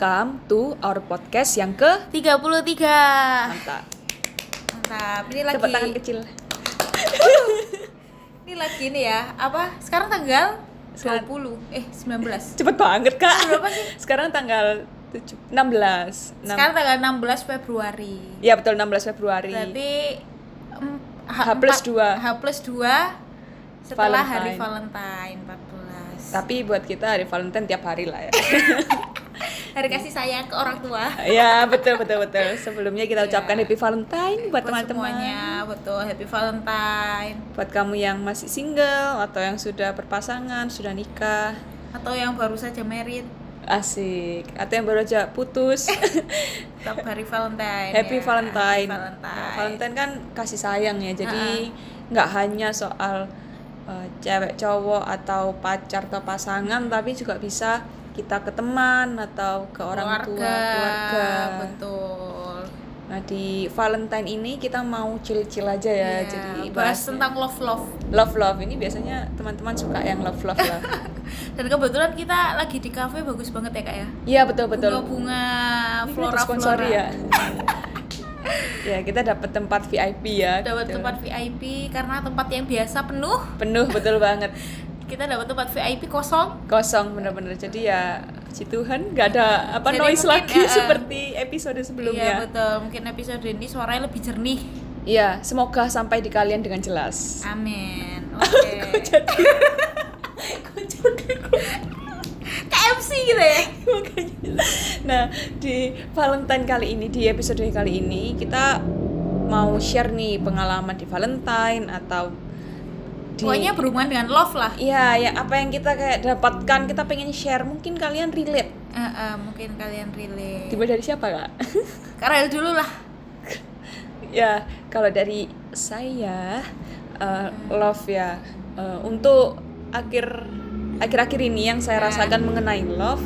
Welcome to our podcast yang ke 33 mantap. Mantap Ini lagi Tepuk tangan kecil. Ini lagi nih ya Apa? Sekarang tanggal Sekarang- 20 Eh 19 Cepet banget, Kak. Berapa sih? Sekarang tanggal 7, 16. Enam- Sekarang tanggal 16 Februari Ya betul 16 Februari. Berarti em, H plus empat- dua. H plus 2 Setelah hari Valentine. Valentine 14 Tapi buat kita hari Valentine tiap hari lah ya. Hari kasih sayang ke orang tua ya betul betul betul. Sebelumnya kita Iya. ucapkan Happy Valentine buat teman-teman. semuanya Betul Happy Valentine Buat kamu yang masih single atau yang sudah berpasangan, sudah nikah, Atau yang baru saja married asik. Atau yang baru aja putus. Tetap hari Valentine Happy ya. Valentine. Happy Valentine. Nah, Valentine kan kasih sayang ya. Jadi nggak hanya soal uh, cewek cowok atau pacar atau pasangan, tapi juga bisa kita ke teman atau ke orang tua keluarga. betul Nah di Valentine ini kita mau chill-chill aja ya. Iya, Jadi bahas tentang love love love love ini biasanya teman-teman suka yang love love lah. dan kebetulan kita lagi di cafe bagus banget ya kak ya Iya betul betul. bunga-bunga flora sponsori flora ya. ya kita dapat tempat VIP ya. dapat gitu. tempat VIP karena tempat yang biasa penuh penuh betul banget. kita dapat tempat VIP kosong. Kosong bener-bener jadi ya si Tuhan nggak ada apa Jadi noise mungkin, lagi eh. seperti episode iya sebelumnya betul. Mungkin episode ini suaranya lebih jernih. Iya semoga sampai di kalian dengan jelas. Amin. Oke. KFC gitu ya? Nah di Valentine kali ini di episode kali ini kita mau share nih pengalaman di Valentine atau di pokoknya berhubungan dengan love lah Iya, ya apa yang kita kayak dapatkan, kita pengen share. Mungkin kalian relate. Eh, eh, mungkin kalian relate Tiba dari siapa, Kak? Karel dulu lah ya kalau dari saya uh, love ya uh, untuk akhir akhir-akhir ini yang saya rasakan mengenai love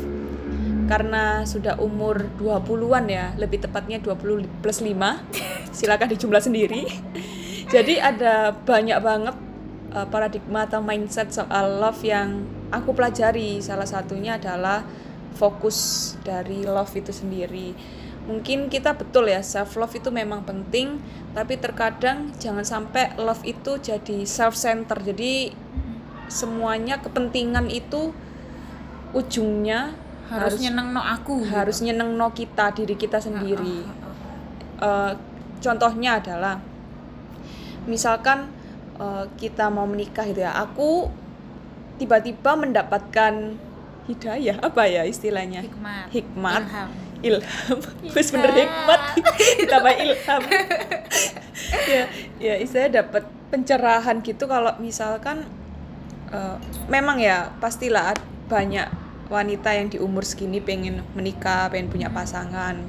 karena sudah umur 20-an ya lebih tepatnya 20 plus 5 silakan dijumlah sendiri jadi ada banyak banget uh, paradigma atau mindset soal love yang aku pelajari. Salah satunya adalah fokus dari love itu sendiri. Mungkin kita betul ya self love itu memang penting tapi terkadang jangan sampai love itu jadi self center jadi semuanya kepentingan itu ujungnya harus, nyeneng no aku gitu. harus nyeneng no kita diri kita sendiri. Eh, contohnya adalah misalkan eh, kita mau menikah gitu ya. Aku tiba-tiba mendapatkan hidayah apa ya istilahnya? Hikmat. Hikmat. Ilham. Ilham. Wis bener hikmat. Ditambah ilham. Ya ya istilahnya dapat pencerahan gitu kalau misalkan eh, memang ya pastilah banyak wanita yang di umur segini pengen menikah pengen punya pasangan.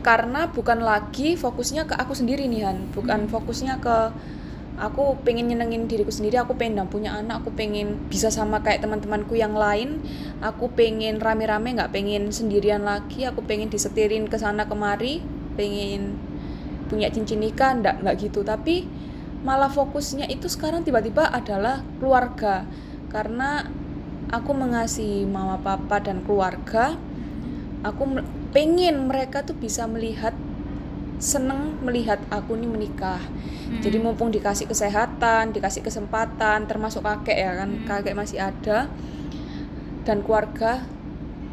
Karena bukan lagi fokusnya ke aku sendiri nih Han. Bukan fokusnya ke aku pengen nyenengin diriku sendiri aku pengen punya anak aku pengen bisa sama kayak teman-temanku yang lain. Aku pengen rame-rame nggak pengen sendirian lagi. Aku pengen disetirin ke sana kemari pengen punya cincin nikah nggak nggak gitu. Tapi malah fokusnya itu sekarang tiba-tiba adalah keluarga. Karena aku mengasihi mama papa dan keluarga aku pengen mereka tuh bisa melihat seneng melihat aku nih menikah. Jadi mumpung dikasih kesehatan dikasih kesempatan termasuk kakek ya kan kakek masih ada dan keluarga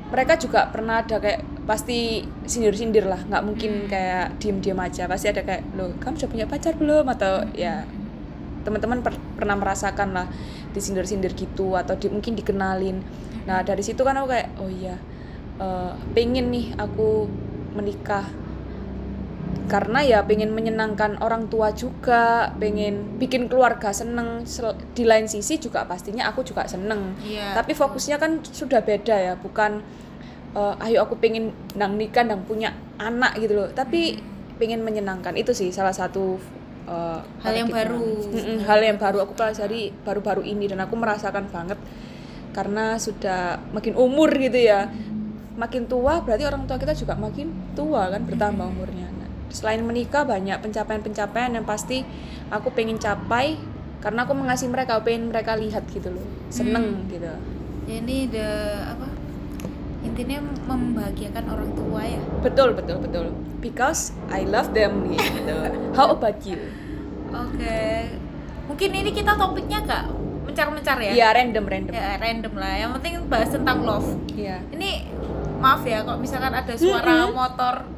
mereka juga pernah ada kayak pasti sindir-sindir lah nggak mungkin kayak diem-diem aja. Pasti ada kayak loh kamu sudah punya pacar belum? Atau ya teman-teman per- pernah merasakan lah disindir-sindir gitu atau di, mungkin dikenalin. Nah dari situ kan aku kayak oh iya eh, pengen nih aku menikah karena ya pengen menyenangkan orang tua juga pengen bikin keluarga seneng. Di lain sisi juga pastinya aku juga seneng. Iya, tapi fokusnya kan sudah beda ya bukan eh, ayo aku pengen nang nikah nang punya anak gitu loh. Tapi pengen menyenangkan itu sih salah satu eh, Hal yang baru. Mm-mm, hal yang baru. Aku pelajari baru-baru ini dan aku merasakan banget. Karena sudah makin umur gitu ya. Makin tua berarti orang tua kita juga makin tua kan bertambah umurnya selain menikah banyak pencapaian-pencapaian yang pasti aku pengen capai karena aku mengasihi mereka aku pengen mereka lihat gitu loh. Seneng gitu. Ya, ini the apa intinya membahagiakan orang tua ya? Betul betul betul. Because I love them gitu. How about you? Oke. Mungkin ini kita topiknya gak mencar-mencar ya? Iya random random. Ya random lah. Yang penting bahas tentang love. Iya. Ini maaf ya kalau misalkan ada suara motor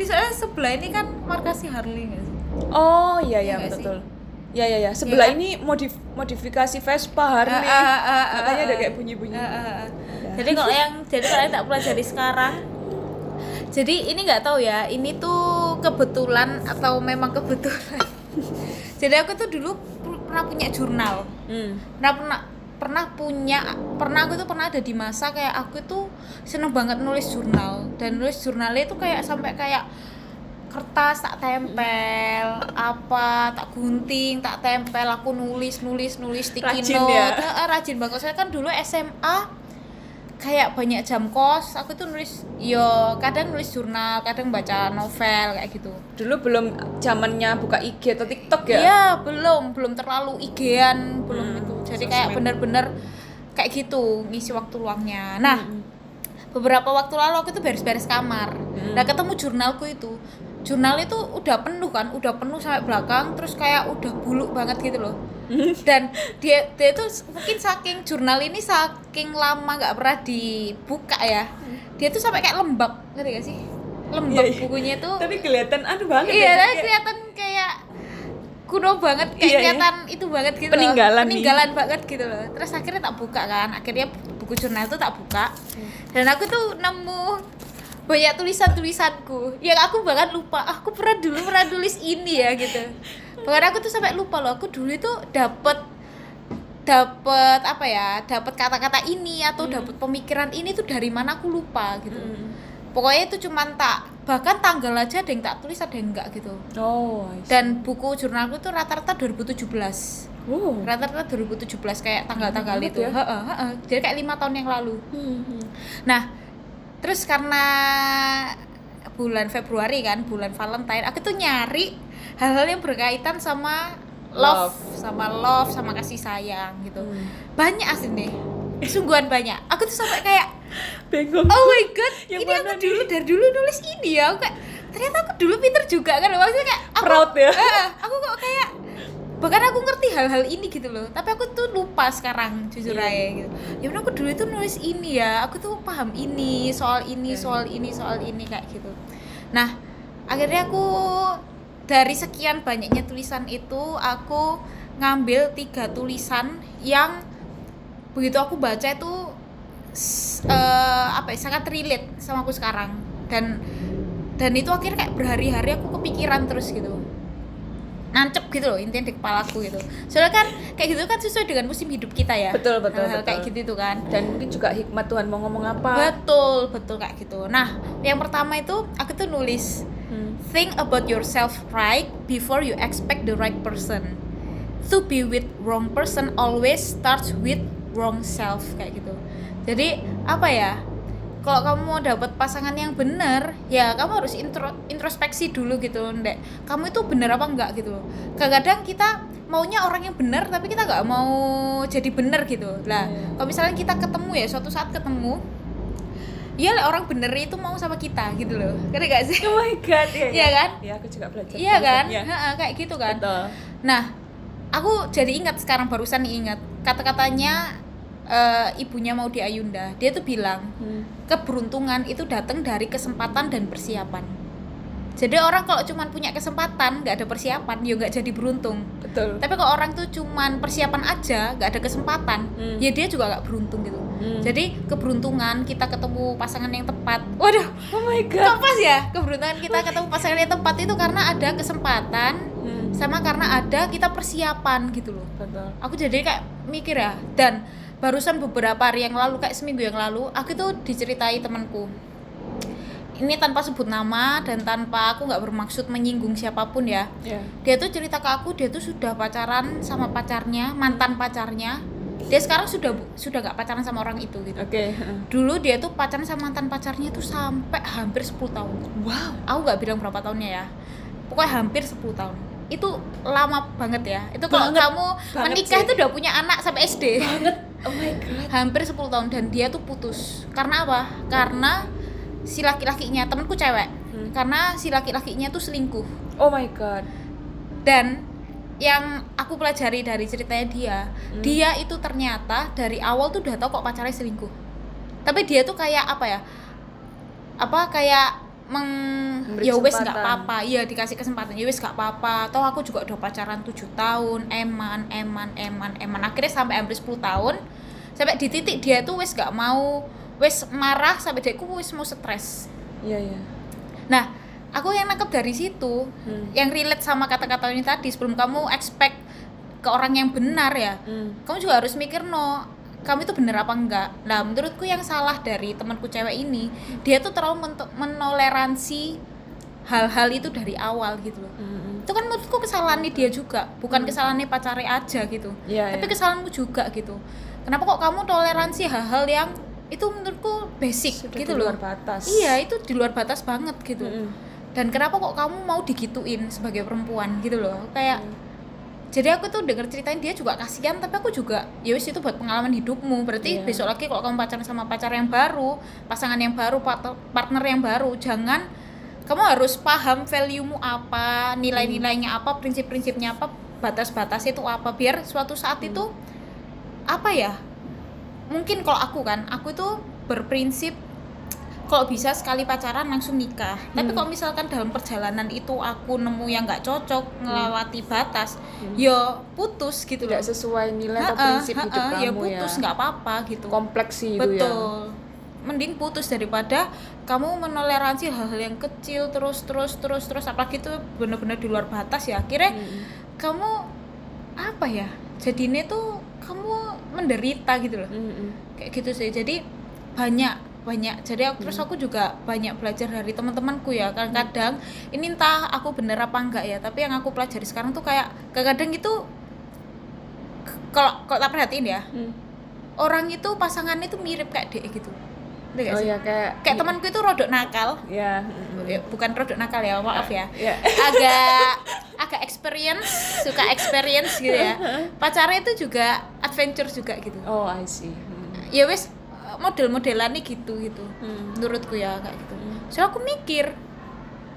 di sana sebelah ini kan markasi Harley nggak sih? Oh iya iya Iya nggak betul. ya ya ya sebelah Iya. kan? ini modif modifikasi Vespa hari Ah, nih ah, ah, ah, makanya ah, ada kayak bunyi bunyi Ah, ah, ah. jadi kalau yang jadi kalau yang tak pelajari sekarang jadi ini nggak tahu ya ini tuh kebetulan atau memang kebetulan? Jadi aku tuh dulu pernah punya jurnal. Hmm. pernah pernah pernah punya pernah aku tuh pernah ada di masa kayak aku tuh seneng banget nulis jurnal. Dan nulis jurnalnya itu kayak sampai kayak kertas tak tempel apa tak gunting tak tempel aku nulis nulis nulis sticky Rajin note ya? Rajin banget. Saya kan dulu SMA kayak banyak jam kos aku tuh nulis yo kadang nulis jurnal kadang baca novel kayak gitu dulu belum zamannya buka IG atau TikTok ya Iya, belum, belum terlalu igean, belum Hmm, itu. Jadi kayak sosmed. bener-bener kayak gitu ngisi waktu luangnya. Nah, Hmm. beberapa waktu lalu aku tuh beres-beres kamar. Hmm. Nah, ketemu jurnalku itu. Jurnal itu udah penuh kan, udah penuh sampai belakang, terus kayak udah buluk banget gitu loh. Dan dia dia itu mungkin saking jurnal ini saking lama nggak pernah dibuka ya. Dia tuh sampai kayak lembab, ngerti gak sih? Lembab Iya, iya. bukunya tuh. tapi kelihatan aduh banget Iya, ya, kelihatan kayak kuno banget, kayak Iya, iya. kelihatan itu banget gitu Peninggalan loh. nih. Peninggalan banget gitu loh. Terus akhirnya tak buka kan, akhirnya buku jurnal itu tak buka. Dan aku tuh nemu banyak tulisan-tulisanku yang aku bahkan lupa "Ah, aku pernah dulu pernah tulis ini ya gitu bahkan aku tuh sampai lupa loh aku dulu itu dapet dapet apa ya dapet kata-kata ini atau Hmm. dapet pemikiran ini tuh dari mana aku lupa gitu Hmm. pokoknya itu cuman tak bahkan tanggal aja ada yang tak tulis ada yang enggak gitu oh dan buku jurnalku tuh rata-rata 2017 wow rata-rata 2017 kayak tanggal-tanggal itu ya. Jadi kayak lima tahun yang lalu Hmm, hmm. nah terus karena bulan Februari kan bulan Valentine aku tuh nyari hal-hal yang berkaitan sama love, Love. sama love sama kasih sayang gitu. Hmm. banyak asli nih sungguhan banyak. Aku tuh sampai kayak bengong. Oh my god Yang ini mana aku nih? dulu dari dulu nulis ini ya. Aku kayak ternyata aku dulu pinter juga kan. Maksudnya kayak aku, proud ya. Eh, aku kok kayak bahkan aku ngerti hal-hal ini gitu loh. Tapi aku tuh lupa sekarang jujur Iya. aja gitu. Ya udah aku dulu itu nulis ini ya. Aku tuh paham ini soal ini Iya. soal ini soal ini kayak gitu. Nah akhirnya aku dari sekian banyaknya tulisan itu aku ngambil tiga tulisan yang begitu aku baca itu eh, apa ya sangat relate sama aku sekarang. Dan dan itu akhirnya kayak berhari-hari aku kepikiran terus gitu. Nancep gitu loh intinya di kepalaku gitu. Soalnya kan kayak gitu kan sesuai dengan musim hidup kita ya. Betul, betul, kayak betul. gitu itu kan. Dan mungkin juga hikmat Tuhan mau ngomong apa. Betul betul kayak gitu. Nah yang pertama itu aku tuh nulis. Think about yourself right before you expect the right person. To be with wrong person always starts with wrong self kayak gitu. Jadi apa ya? Kalau kamu mau dapat pasangan yang benar ya kamu harus intro, introspeksi dulu gitu ndek. Kamu itu benar apa enggak gitu? Kadang-kadang kita maunya orang yang benar tapi kita nggak mau jadi benar gitu. Lah Iya. kalau misalnya kita ketemu ya suatu saat ketemu ya lah, orang bener itu mau sama kita gitu loh ngerti gak sih oh my god ya Iya kan? ya aku juga belajar iya kan. Ha-ha, kayak gitu kan betul Nah, aku jadi ingat sekarang barusan ingat kata-katanya eh, ibunya mau di Ayunda. Dia tuh bilang Hmm. keberuntungan itu datang dari kesempatan dan persiapan. Jadi orang kalau cuman punya kesempatan nggak ada persiapan, ya nggak jadi beruntung. betul Tapi kalau orang tuh cuman persiapan aja, nggak ada kesempatan, Hmm. ya dia juga nggak beruntung gitu. Hmm. Jadi keberuntungan kita ketemu pasangan yang tepat. Waduh, oh my god kok pas ya? Keberuntungan kita ketemu pasangan yang tepat itu karena ada kesempatan Hmm. sama karena ada kita persiapan gitu loh betul aku jadi kayak mikir ya dan barusan beberapa hari yang lalu kayak seminggu yang lalu aku tuh diceritai temanku ini tanpa sebut nama dan tanpa aku nggak bermaksud menyinggung siapa pun ya ya dia tuh cerita ke aku dia tuh sudah pacaran sama pacarnya mantan pacarnya dia sekarang sudah sudah nggak pacaran sama orang itu gitu. Oke dulu dia tuh pacaran sama mantan pacarnya tuh sampai hampir 10 tahun. Wow. Aku nggak bilang berapa tahunnya ya. Pokoknya hampir 10 tahun. Itu lama banget ya. Itu kalau Banget, kamu banget menikah sih. itu udah punya anak sampai SD banget. Oh my god. Hampir 10 tahun dan dia tuh putus. Karena apa? Karena si laki-lakinya temanku cewek. Hmm. karena si laki-lakinya tuh selingkuh. Oh my god. Dan yang aku pelajari dari ceritanya dia Hmm. dia itu ternyata dari awal tuh udah tahu kok pacarnya selingkuh. Tapi dia tuh kayak apa ya? Apa kayak meng ya wes nggak apa-apa iya dikasih kesempatan ya wes nggak apa-apa toh aku juga udah pacaran 7 tahun eman eman eman eman. Akhirnya sampai hampir 10 tahun sampai di titik dia tuh wes nggak mau wes marah sampai dia wes mau stres. Iya iya. Nah aku yang nangkep dari situ Hmm. yang relate sama kata-kata ini tadi sebelum kamu expect ke orang yang benar ya Hmm. kamu juga harus mikir no kamu itu bener apa enggak nah menurutku yang salah dari temanku cewek ini dia tuh terlalu men- menoleransi hal-hal itu dari awal gitu loh Hmm. itu kan menurutku kesalahannya dia juga bukan kesalahannya pacarnya aja gitu Iya, tapi iya. kesalahanmu juga gitu kenapa kok kamu toleransi hal-hal yang itu menurutku basic Sudah gitu di loh luar batas iya itu di luar batas banget gitu Mm-mm. Dan kenapa kok kamu mau digituin sebagai perempuan gitu loh kayak Hmm. jadi aku tuh denger ceritain dia juga kasihan tapi aku juga ya wis itu buat pengalaman hidupmu berarti Iya. besok lagi kalau kamu pacaran sama pacar yang baru pasangan yang baru part- partner yang baru jangan kamu harus paham value-mu apa nilai-nilainya apa prinsip-prinsipnya apa batas-batas itu apa biar suatu saat Hmm. itu apa ya mungkin kalau aku kan aku itu berprinsip kalau bisa sekali pacaran langsung nikah? Tapi Hmm. kalau misalkan dalam perjalanan itu aku nemu yang nggak cocok ngelewati batas Hmm. ya putus gitu tidak sesuai nilai atau prinsip hidup ha-ha, kamu ya. putus nggak apa-apa gitu. Kompleks sih itu ya. Betul. Mending putus daripada kamu menoleransi hal-hal yang kecil terus terus terus terus. Apalagi itu benar-benar di luar batas ya. Akhirnya Mm-mm. kamu apa ya jadinya tuh kamu menderita gitu loh. Mm-mm. kayak gitu sih. Jadi banyak banyak. Jadi aku, terus aku juga banyak belajar dari teman-temanku ya. Kan kadang ini entah aku bener apa enggak ya tapi yang aku pelajari sekarang tuh kayak kadang itu kalau kalau tak perhatiin ya Hmm. orang itu pasangannya tuh mirip kayak dia gitu. Oh ya kayak kayak temanku itu rodok nakal. Ya. Ya, bukan rodok nakal ya maaf ya. ya agak agak experience suka experience gitu ya. Pacarnya itu juga adventure juga gitu. Oh I see. Mm. ya wes model-modelannya gitu gitu Hmm. menurutku ya kayak gitu Hmm. so aku mikir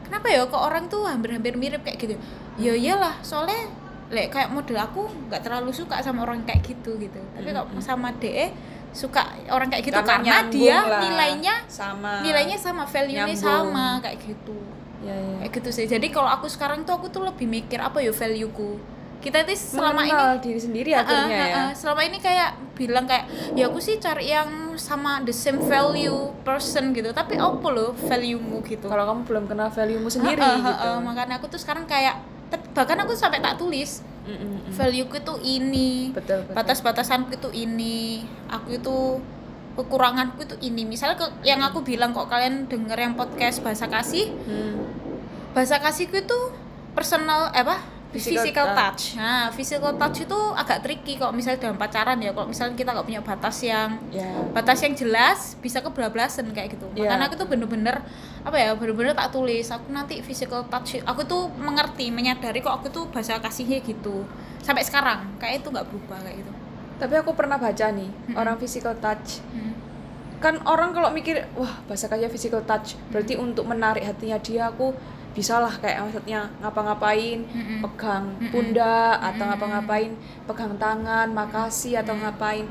kenapa ya kok orang tuh hampir-hampir mirip kayak gitu ya iyalah soalnya lek kayak model aku nggak terlalu suka sama orang kayak gitu gitu tapi kalau Hmm. sama DE suka orang kayak gitu Karena karena, dia lah. nilainya sama nilainya sama value-nya Nyambung. sama kayak gitu ya, ya. kayak gitu sih jadi kalau aku sekarang tuh aku tuh lebih mikir apa ya valueku kita itu selama ini Mengenal diri sendiri akhirnya Heeh, ya heeh. selama ini kayak bilang kayak ya aku sih cari yang sama the same value person gitu tapi apa loh valuemu gitu kalau kamu belum kenal value-mu sendiri Heeh, gitu heeh. makanya aku tuh sekarang kayak bahkan aku sampai tak tulis Mm-mm. valueku itu ini betul betul batas-batasanku itu ini aku itu kekuranganku itu ini misalnya ke, yang aku bilang kok kalian denger yang podcast bahasa kasih Hmm. bahasa kasihku itu personal eh, apa Physical physical, touch. touch. Nah, physical touch itu agak tricky kalau misalnya dalam pacaran ya. Kalau misalnya kita nggak punya batas yang ya batas yang jelas, bisa kebablasan kayak gitu. Iya. Makanya aku tuh bener-bener apa ya, bener-bener tak tulis. Aku nanti physical touch. Aku tuh mengerti, menyadari kok aku tuh bahasa kasihnya gitu. Sampai sekarang kayak itu nggak berubah kayak gitu. tapi aku pernah baca nih Mm-mm. orang physical touch Hmm. kan orang kalau mikir wah bahasa kaya physical touch berarti untuk menarik hatinya dia aku bisalah kayak maksudnya ngapa-ngapain Mm-mm. pegang pundak atau Mm-mm. ngapa-ngapain pegang tangan makasih atau ngapain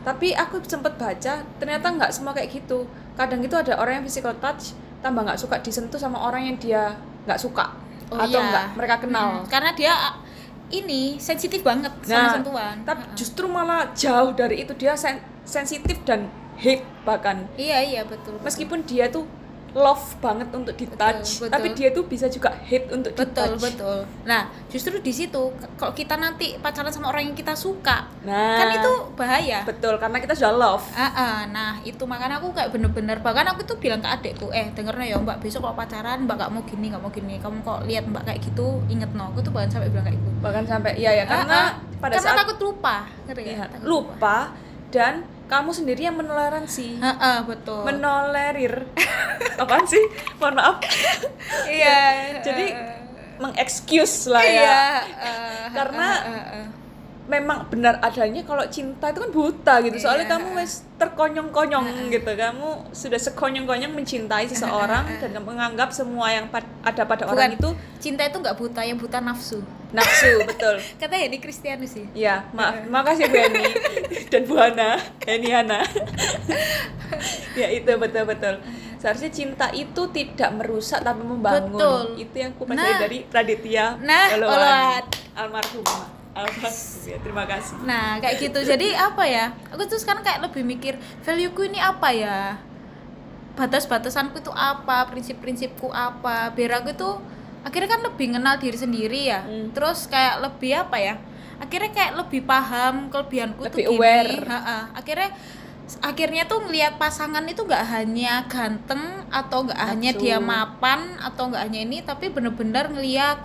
tapi aku sempet baca ternyata nggak semua kayak gitu kadang itu ada orang yang physical touch tambah nggak suka disentuh sama orang yang dia nggak suka Oh atau iya. nggak mereka kenal Mm, karena dia ini sensitif banget sama Nah, sentuhan. tapi Heeh. justru malah jauh dari itu dia sen- sensitif dan hate bahkan Iya iya betul. betul. meskipun dia tuh love banget untuk di touch. Betul. tapi dia tuh bisa juga hate untuk di betul touch. betul. Nah justru di situ kalau kita nanti pacaran sama orang yang kita suka nah. kan itu bahaya. Betul karena kita sudah love. Ah, ah, nah itu makanya aku kayak bener-bener bahkan aku tuh bilang ke adekku eh dengernya ya mbak besok kalau pacaran mbak gak mau gini gak mau gini kamu kok lihat mbak kayak gitu inget no aku tuh bahkan sampai bilang kayak gitu. Bahkan sampai iya ya karena Ah, ah. pada karena saat takut lupa? Iya, Takut lupa. dan kamu sendiri yang menoleransi. Ah, ah, betul. Menolerir. Apaan sih? Mohon maaf. Iya Jadi, mengexcuse lah ya. Iya. eh, Karena- eh, eh, eh. Memang benar adanya kalau cinta itu kan buta gitu soalnya Iya. kamu wes terkonyong-konyong gitu kamu sudah sekonyong-konyong mencintai seseorang dan kamu menganggap semua yang pad- ada pada orang Bukan. itu cinta itu nggak buta, yang buta nafsu. nafsu betul Kata Henny Kristianus sih. ya maaf makasih Bu Eni dan Bu Hana Eni Hana ya itu betul betul seharusnya cinta itu tidak merusak tapi membangun Betul. itu yang aku pelajari Nah. dari Raditya Nah, Oloan. Oloan. Ya terima kasih Nah, kayak gitu. Jadi apa ya? Aku tuh sekarang kayak lebih mikir value-ku ini apa ya? Batas-batasanku itu apa? Prinsip-prinsipku apa? Biar aku itu akhirnya kan lebih kenal diri sendiri ya. Hmm. Terus kayak lebih apa ya? Akhirnya kayak lebih paham kelebihanku tuh Lebih gini. aware. Ha-ha. Akhirnya akhirnya tuh ngelihat pasangan itu nggak hanya ganteng atau nggak hanya dia mapan atau nggak hanya ini tapi bener-bener ngelihat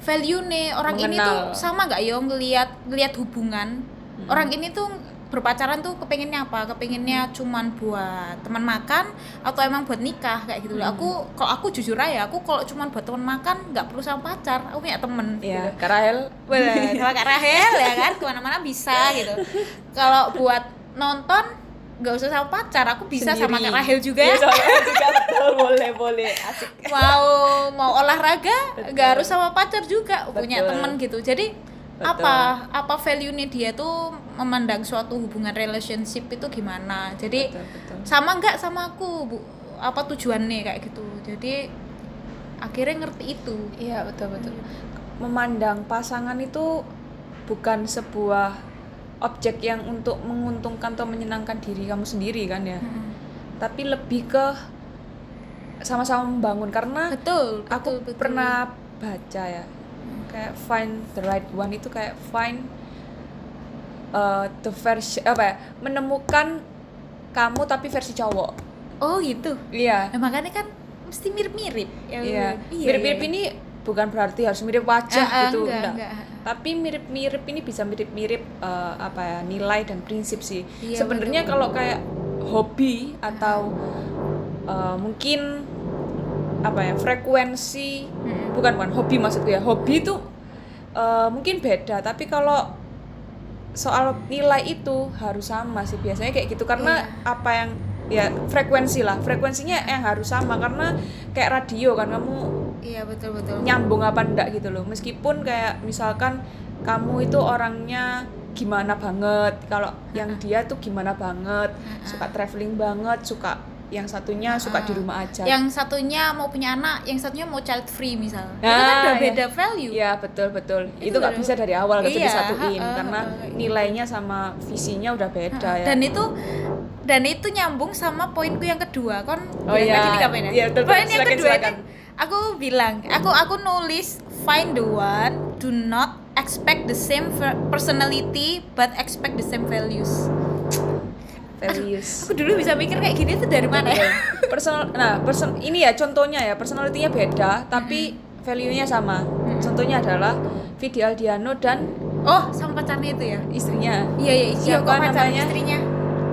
value nih orang ini tuh Mengenal. sama nggak yo ngelihat ngelihat hubungan Hmm. orang ini tuh berpacaran tuh kepengennya apa kepengennya cuman buat teman makan atau emang buat nikah kayak gitu loh Hmm. aku kalau aku jujur aja aku kalau cuman buat teman makan nggak perlu sama pacar aku punya temen ya gitu. Kak Rahel Bener, sama Kak Rahel ya kan ke mana-mana bisa gitu kalau buat nonton nggak usah sama pacar aku bisa sama Sendiri. Kak Rahel juga. Sama Rahel juga. Betul boleh boleh. Asik. Mau mau olahraga nggak harus sama pacar juga. Punya Betul. temen gitu. Jadi Betul. apa apa value nya dia tuh memandang suatu hubungan relationship itu gimana? Jadi betul, betul. sama nggak sama aku bu? Apa tujuannya kayak gitu? Jadi akhirnya ngerti itu. Iya betul betul. Memandang pasangan itu bukan sebuah objek yang untuk menguntungkan atau menyenangkan diri kamu sendiri kan ya, Mm-mm. tapi lebih ke sama-sama membangun karena betul aku betul, betul. pernah baca ya kayak find the right one itu kayak find uh, the version apa ya menemukan kamu tapi versi cowok. oh gitu Iya. nah, makanya kan mesti mirip-mirip Ya, Iya. iya, Mirip-mirip iya. ini bukan berarti harus mirip wajah Ah, ah, gitu, enggak, enggak. enggak. Tapi mirip-mirip ini bisa mirip-mirip eh, apa ya nilai dan prinsip sih. Iya, Sebenarnya kalau kayak hobi atau eh, mungkin apa ya frekuensi Mm-mm. bukan bukan hobi maksudku ya hobi itu eh, mungkin beda tapi kalau soal nilai itu harus sama sih biasanya kayak gitu karena Iya. apa yang ya frekuensi lah frekuensinya yang harus sama karena kayak radio kan kamu iya betul betul nyambung apa enggak gitu loh meskipun kayak misalkan kamu itu orangnya gimana banget kalau yang dia tuh gimana banget suka traveling banget suka yang satunya suka di rumah aja yang satunya mau punya anak yang satunya mau child free misal itu Nah, kan udah ya. beda value Iya betul betul. Itu Itu nggak bisa dari awal nggak bisa Iya, disatuin ha-ha, karena nilainya sama visinya udah beda ya. dan itu dan itu nyambung sama poinku yang kedua kan Oh iya. ya? Iya, betul, betul. poin yang kedua silakan. Aku bilang aku aku nulis find the one do not expect the same personality but expect the same values values. aku dulu bisa mikir kayak gini tuh dari mana ya Personal, nah person ini ya contohnya ya personalitinya beda tapi value-nya sama. Contohnya adalah Vidi Aldiano dan oh sama pacarnya itu ya istrinya. iya iya iya Siapa kok pacar namanya? istrinya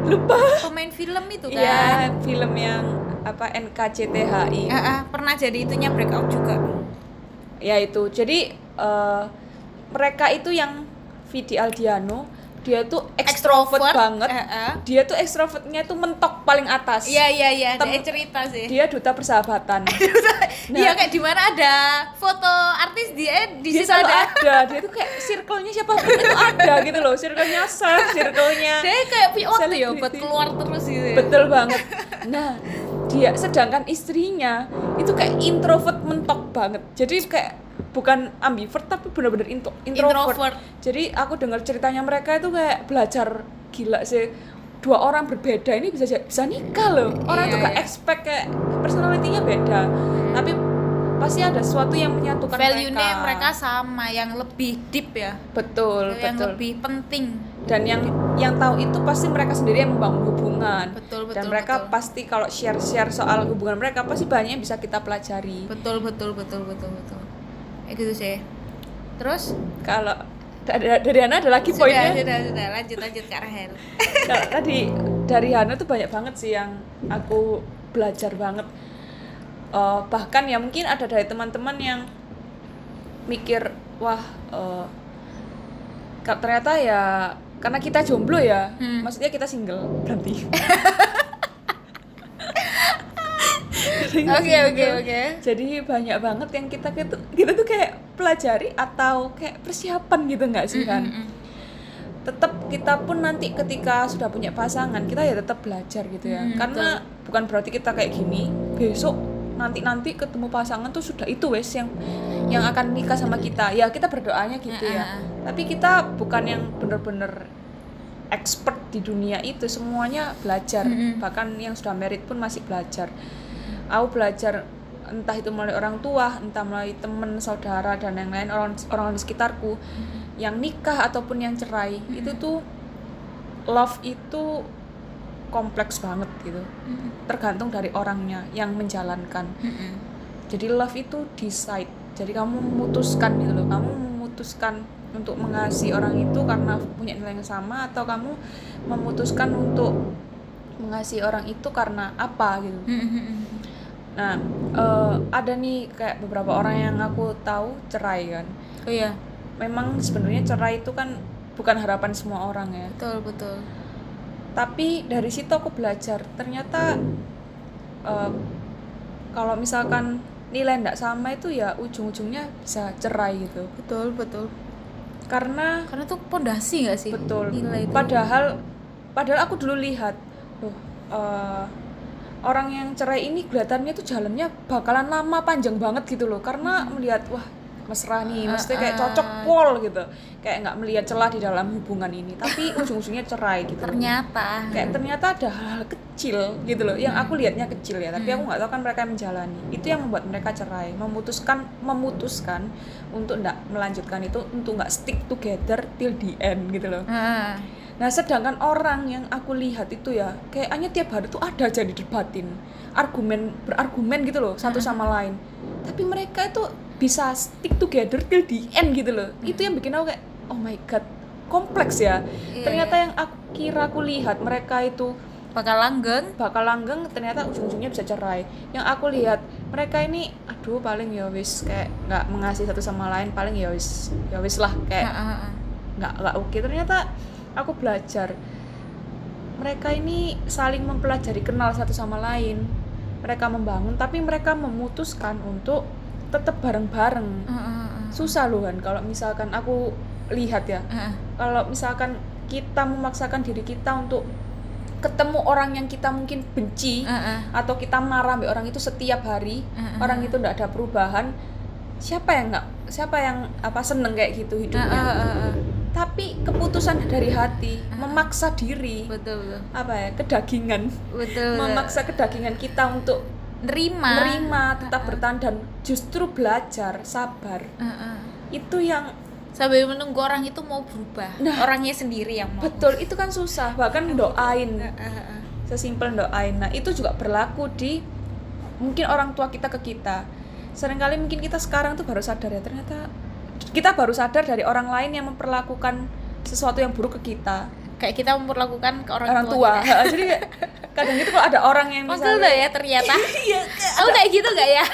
Lupa. pemain film itu kan Iya film yang apa NKCTHI. Ah, ah, pernah jadi itunya breakout juga. Ya itu. Jadi eh, mereka itu yang Vidi Aldiano dia tuh ekstrovert Extrovert, banget. eh, eh. dia tuh ekstrovertnya tuh mentok paling atas. Iya iya iya Tem- dia cerita sih. dia duta persahabatan. Iya kayak di mana ada foto artis dia di dia situ ada. ada. Dia tuh kayak circle-nya siapa pun itu ada gitu loh. Circle-nya Seth circle-nya Dia kayak punya waktu ya buat keluar terus gitu. ya. betul banget. Nah dia sedangkan istrinya itu kayak introvert mentok banget jadi kayak bukan ambivert tapi benar-benar intro, introvert. Introvert. jadi aku dengar ceritanya mereka itu kayak belajar gila sih dua orang berbeda ini bisa bisa nikah loh orang Iya, tuh gak iya. expect kayak personality-nya beda tapi pasti ada sesuatu yang menyatukan Value-nya mereka sama, yang lebih deep ya. betul yang betul lebih penting. Dan yang yang tahu itu pasti mereka sendiri yang membangun hubungan Betul, dan betul, mereka betul. pasti kalau share share soal hubungan mereka pasti banyak yang bisa kita pelajari Betul betul betul betul betul. Kayak gitu sih. Terus kalau dari, dari Hana ada lagi sudah poinnya sudah sudah lanjut lanjut Kak Rahel. Kalau tadi dari Hana tuh banyak banget sih yang aku belajar banget Eh, bahkan ya mungkin ada dari teman-teman yang mikir wah ka- ternyata ya karena kita jomblo ya Hmm. maksudnya kita single berarti Oke oke oke. jadi banyak banget yang kita kita, kita tuh kayak pelajari atau kayak persiapan gitu nggak sih kan Mm-mm. tetap kita pun nanti ketika sudah punya pasangan kita ya tetap belajar gitu ya Hmm, karena bukan berarti kita kayak gini besok nanti nanti ketemu pasangan tuh sudah itu wes yang yang akan nikah sama kita. Ya kita berdoanya gitu ya. Tapi kita bukan yang bener-bener expert di dunia itu. Semuanya belajar. Bahkan yang sudah merit pun masih belajar. Aku belajar entah itu melalui orang tua entah melalui teman saudara dan yang lain orang orang di sekitarku. Yang nikah ataupun yang cerai itu tuh love itu kompleks banget gitu Mm-mm. tergantung dari orangnya yang menjalankan Mm-mm. jadi love itu decide jadi kamu memutuskan gitu loh kamu memutuskan untuk mengasihi orang itu karena punya nilai yang sama atau kamu memutuskan untuk mengasihi orang itu karena apa gitu Mm-mm. nah eh, ada nih kayak beberapa orang yang aku tahu cerai kan Oh iya, memang sebenarnya cerai itu kan bukan harapan semua orang ya betul betul. Tapi dari situ aku belajar ternyata eh, kalau misalkan nilai tidak sama itu ya ujung-ujungnya bisa cerai gitu Betul betul. karena Karena itu pondasi nggak sih? betul Nilai itu. padahal padahal aku dulu lihat loh eh, orang yang cerai ini kelihatannya tuh jalannya bakalan lama panjang banget gitu loh karena melihat wah mesra nih maksudnya kayak cocok pol gitu. Kayak nggak melihat celah di dalam hubungan ini tapi ujung-ujungnya cerai gitu. Ternyata. kayak ternyata ada hal-hal kecil gitu loh yang aku lihatnya kecil ya tapi aku nggak tahu kan mereka yang menjalani. Itu yang membuat mereka cerai memutuskan memutuskan untuk nggak melanjutkan itu untuk nggak stick together till the end gitu loh. Ah, nah sedangkan orang yang aku lihat itu ya kayaknya tiap hari tuh ada aja didebatin. Argumen berargumen gitu loh satu sama lain. Tapi mereka itu bisa stick together till the end gitu loh. Itu yang bikin aku kayak oh my god kompleks ya. Iya, ternyata yang aku kira aku lihat mereka itu bakal langgeng. bakal langgeng ternyata ujung-ujungnya bisa cerai. Yang aku lihat mereka ini aduh paling ya wis kayak nggak mengasihi satu sama lain paling ya wis ya wis lah kayak nggak nggak oke. Ternyata aku belajar. Mereka ini saling mempelajari kenal satu sama lain. Mereka membangun tapi mereka memutuskan untuk tetap bareng-bareng ah, ah. susah loh kan kalau misalkan aku lihat ya ah. kalau misalkan kita memaksakan diri kita untuk ketemu orang yang kita mungkin benci Ah, ah. atau kita marah sama orang itu setiap hari Mm-mm. orang itu tidak ada perubahan siapa yang nggak siapa yang apa seneng kayak gitu hidupnya ah, ah. tapi keputusan dari hati memaksa diri Betul betul. apa ya kedagingan Betul. memaksa kedagingan kita untuk nerima. menerima tetap bertahan dan justru belajar sabar Ah, ah. itu yang Sambil menunggu orang itu mau berubah. Nah. Orangnya sendiri yang mau. betul itu kan susah bahkan doain Ah, ah, ah. sesimpel doain nah itu juga berlaku di mungkin orang tua kita ke kita sering kali mungkin kita sekarang tuh baru sadar ya ternyata kita baru sadar dari orang lain yang memperlakukan sesuatu yang buruk ke kita Kayak kita memperlakukan ke orang, orang tua kita. jadi kadang itu kalau ada orang yang Manggil misalnya lo ya ternyata. iya Aku kayak gitu gak ya?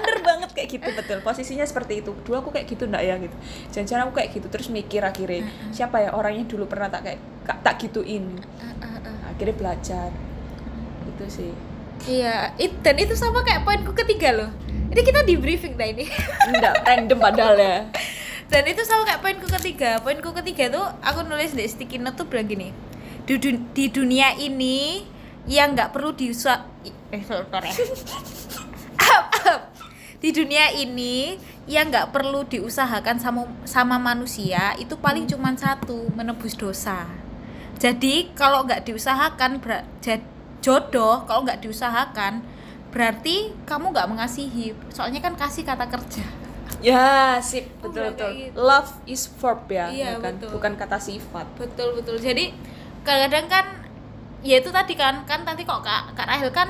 bener banget kayak gitu betul posisinya seperti itu dulu aku kayak gitu enggak ya gitu jangan-jangan aku kayak gitu terus mikir akhirnya siapa ya orangnya dulu pernah tak kayak tak gituin ah, ah. akhirnya belajar itu sih Iya, it, dan itu sama kayak poinku ketiga loh. Ini kita di briefing dah ini. enggak random padahal ya dan itu sama kayak poinku ketiga. Poinku ketiga tuh aku nulis di sticky note tuh bilang gini. Di dunia ini yang nggak perlu diusah eh sorry di dunia ini yang nggak perlu diusahakan sama sama manusia itu paling cuman satu menebus dosa jadi kalau nggak diusahakan ber- jad- jodoh kalau nggak diusahakan berarti kamu nggak mengasihi soalnya kan kasih kata kerja Ya, sip, betul bilang betul. gitu. Love is verb ya, Iya, bukan betul. bukan kata sifat. betul betul jadi kadang-kadang kan ya itu tadi kan kan tadi kok kak kak Rahel kan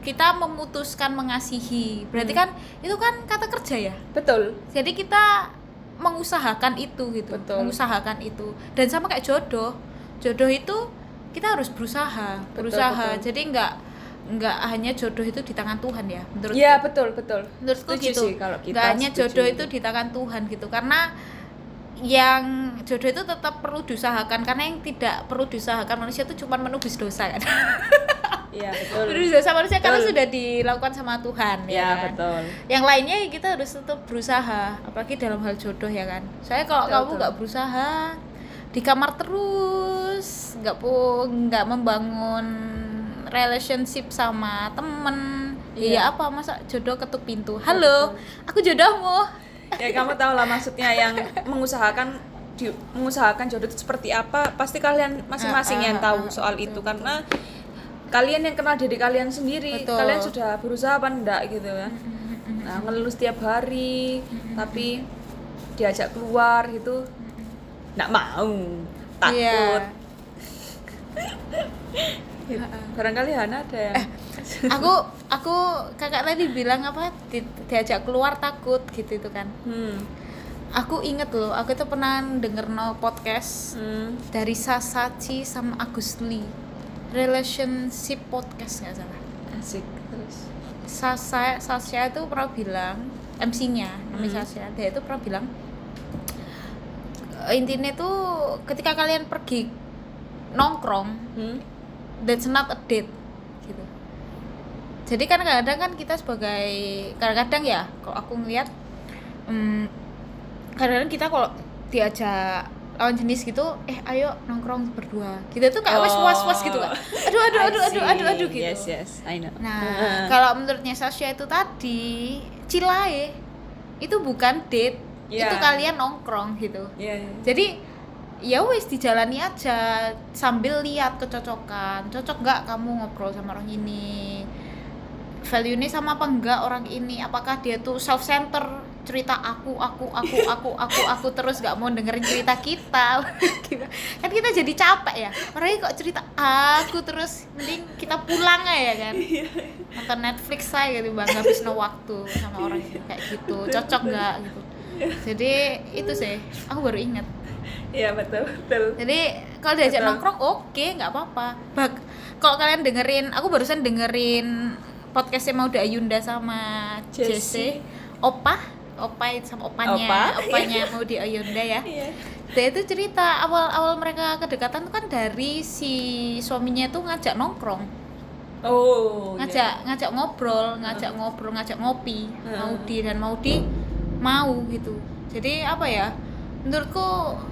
kita memutuskan mengasihi berarti Hmm. kan itu kan kata kerja ya Betul. jadi kita mengusahakan itu gitu Betul. mengusahakan itu dan sama kayak jodoh jodoh itu kita harus berusaha Betul, berusaha betul. jadi nggak nggak hanya jodoh itu di tangan Tuhan ya menurut Iya betul betul. menurutku Setuju gitu sih kalau kita nggak hanya jodoh itu itu. di tangan Tuhan gitu karena yang jodoh itu tetap perlu diusahakan karena yang tidak perlu diusahakan manusia itu cuma menubis dosa kan Iya betul. menubis dosa manusia karena Betul. sudah dilakukan sama Tuhan ya Iya kan? betul. yang lainnya ya kita harus tetap berusaha apalagi dalam hal jodoh ya kan saya kalau Betul, kamu betul. nggak berusaha di kamar terus nggak pu nggak membangun relationship sama temen Iya. ya apa masa jodoh ketuk pintu halo aku jodohmu ya kamu tahu lah maksudnya yang mengusahakan di, mengusahakan jodoh itu seperti apa pasti kalian masing-masing Ah, ah, yang tahu ah, soal betul, itu betul. karena kalian yang kenal diri kalian sendiri Betul. kalian sudah berusaha apa enggak gitu kan nah ngeluh setiap hari tapi diajak keluar gitu nggak mau takut Iya. Gitu. barangkali Hana ada yang aku aku kakak tadi bilang apa di- diajak keluar takut gitu itu kan. Hmm, aku inget loh aku itu pernah denger no podcast hmm, dari Sasachi sama Agus Lee. Relationship podcast nggak salah. Asik terus? Sasa Sasha itu pernah bilang MC-nya namanya Hmm. Sasha dia itu pernah bilang "Eh, intinya tuh ketika kalian pergi nongkrong hmm, that's not a date jadi kan kadang-kadang kan kita sebagai kadang-kadang ya kalau aku ngeliat hmm, kadang-kadang kita kalau diajak lawan jenis gitu eh ayo nongkrong berdua. Gitu tuh kayak wes was was gitu kan aduh aduh aduh aduh aduh aduh gitu. Yes yes I know. Nah kalau menurutnya Sasha itu tadi cilae itu bukan date Iya. itu kalian nongkrong gitu. Iya. jadi ya wes dijalani aja sambil lihat kecocokan. Cocok nggak kamu ngobrol sama orang ini value ini sama apa enggak orang ini? Apakah dia tuh self center cerita aku aku aku aku aku aku terus nggak mau dengerin cerita kita. Gitu. kan kita jadi capek ya. Orangnya kok cerita aku terus mending kita pulang aja kan? Nonton Netflix saya gitu bang. Habis no waktu sama orang kayak gitu. Cocok nggak gitu? Jadi itu sih. Aku baru ingat. Iya betul betul. jadi kalau diajak Betul. nongkrong oke nggak apa-apa. Bak kalau kalian dengerin aku barusan dengerin podcastnya Mauda Ayunda sama Jesse. Opa Opa sama opanya Opa. opanya Mauda Ayunda ya Iya. dia itu cerita awal-awal mereka kedekatan tuh kan dari si suaminya tuh ngajak nongkrong Oh. ngajak ngajak ngobrol ngajak ngobrol ngajak ngopi Hmm. Maudi dan Maudi mau gitu jadi apa ya menurutku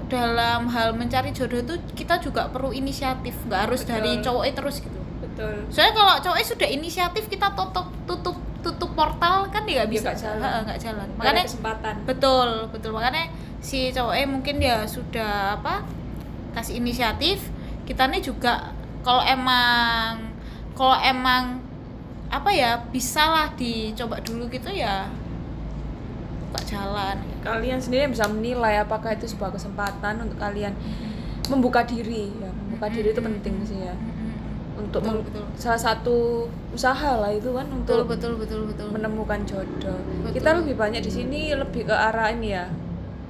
dalam hal mencari jodoh itu kita juga perlu inisiatif nggak harus Betul. dari cowoknya terus gitu Betul. soalnya kalau cowoknya sudah inisiatif kita tutup tutup tutup portal kan dia nggak Dia bisa nggak jalan. Nggak jalan Nggak ada makanya kesempatan. betul betul makanya si cowoknya mungkin dia sudah apa kasih inisiatif kita nih juga kalau emang kalau emang apa ya bisalah dicoba dulu gitu ya buka jalan Kalian sendiri bisa menilai apakah itu sebuah kesempatan untuk kalian membuka diri ya. Membuka diri itu penting sih ya. Untuk Betul, betul. salah satu usaha lah itu kan betul untuk betul betul betul menemukan jodoh. Betul. Kita lebih banyak di sini lebih ke arah ini ya.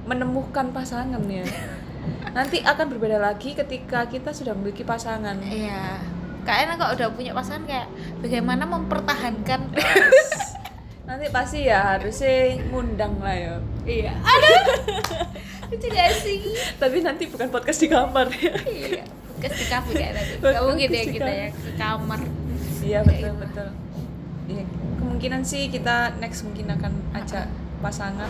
Menemukan pasangan ya. Nanti akan berbeda lagi ketika kita sudah memiliki pasangan. iya kayaknya kalau udah punya pasangan kayak bagaimana mempertahankan Nanti pasti ya harusnya ngundang lah ya. iya aduh lucu gak sih Tapi nanti bukan podcast di kamar ya. iya di kafe kayak tadi nggak mungkin ya kita ya ke kamar Iya betul betul. Iya kemungkinan sih kita next mungkin akan ajak pasangan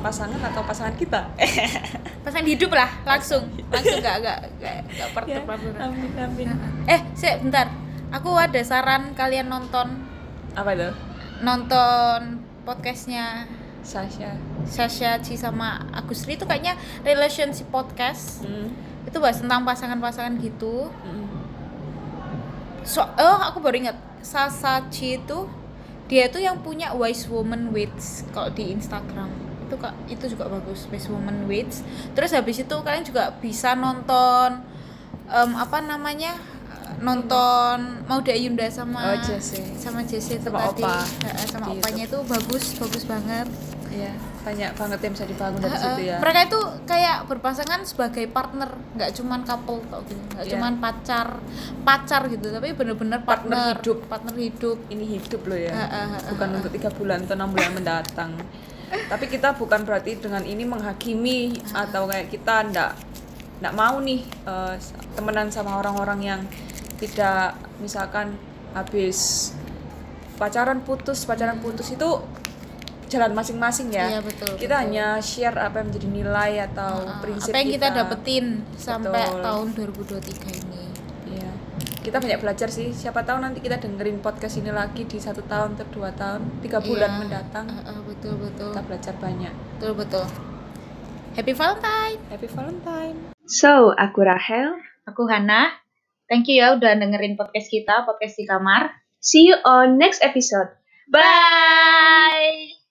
pasangan atau pasangan kita. pasangan hidup lah langsung langsung nggak nggak nggak nggak Ya, amin amin. eh sih bentar aku ada saran kalian nonton Apa itu? nonton podcastnya Sasha. Sasha Ci sama Agus Ri itu kayaknya relationship podcast Hmm. Itu bahas tentang pasangan-pasangan gitu. So oh aku baru ingat. Sasha Ci itu dia tuh yang punya Wise Woman Waits kalau di Instagram. Itu kak itu juga bagus Wise Woman Waits terus habis itu kalian juga bisa nonton em, apa namanya nonton Mauda Yunda sama Oh, Jesse. sama Jesse itu Sama tadi. Opa. Sama Di opanya itu bagus bagus banget. Ya banyak banget yang bisa dibangun dari situ ya. Mereka itu kayak berpasangan sebagai partner nggak cuman couple tau gitu. Nggak Iya. cuman pacar pacar gitu tapi bener-bener Partner partner, hidup. partner hidup. Ini hidup loh ya. Bukan untuk tiga bulan atau enam bulan mendatang. Tapi kita bukan berarti dengan ini menghakimi atau kayak kita ndak ndak mau nih eh, temenan sama orang-orang yang tidak misalkan habis pacaran putus pacaran putus itu jalan masing-masing ya Iya, betul, kita betul. hanya share apa yang menjadi nilai atau Heeh. prinsip apa yang kita, dapetin sampai Betul. tahun 2023 ini Iya. Kita banyak belajar sih. Siapa tahu nanti kita dengerin podcast ini lagi di satu tahun atau dua tahun, tiga bulan Iya. mendatang. Heeh, betul betul Kita belajar banyak. betul betul Happy Valentine Happy Valentine. So, aku Rahel. aku Hana thank you ya udah dengerin podcast kita podcast di kamar See you on next episode. bye